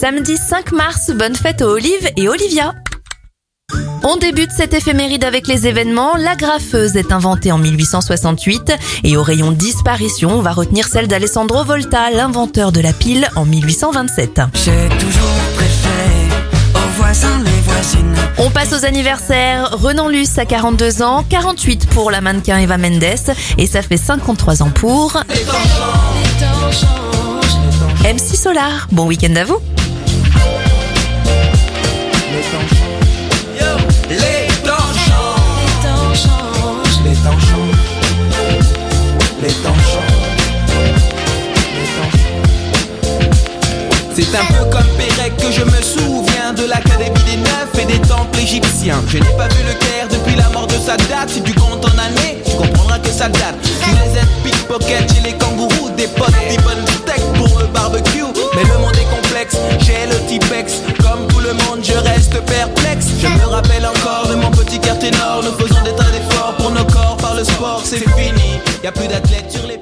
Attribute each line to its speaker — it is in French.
Speaker 1: samedi 5 mars. Bonne fête aux Olive et Olivia. On débute cette éphéméride avec les événements. La graffeuse est inventée en 1868 et au rayon disparition, on va retenir celle d'Alessandro Volta, l'inventeur de la pile en 1827.
Speaker 2: J'ai toujours préféré aux voisins les voisines.
Speaker 1: On passe aux anniversaires. Renan Luce a 42 ans, 48 pour la mannequin Eva Mendes et ça fait 53 ans pour MC Solar. Bon week-end à vous.
Speaker 2: C'est un peu comme Pérec que je me souviens de l'académie des neufs et des temples égyptiens. Je n'ai pas vu le Caire depuis la mort de Sadat. Si tu comptes en années, tu comprendras que ça date. Tu les aides pickpocket chez les kangourous, des potes, des bonnes steaks pour le barbecue. Mais le monde est complexe, j'ai le Tipex. Comme tout le monde, je reste perplexe. Je me rappelle encore de mon petit cœur ténor. Nous faisons des tas d'efforts pour nos corps par le sport, c'est fini. Y a plus d'athlètes sur les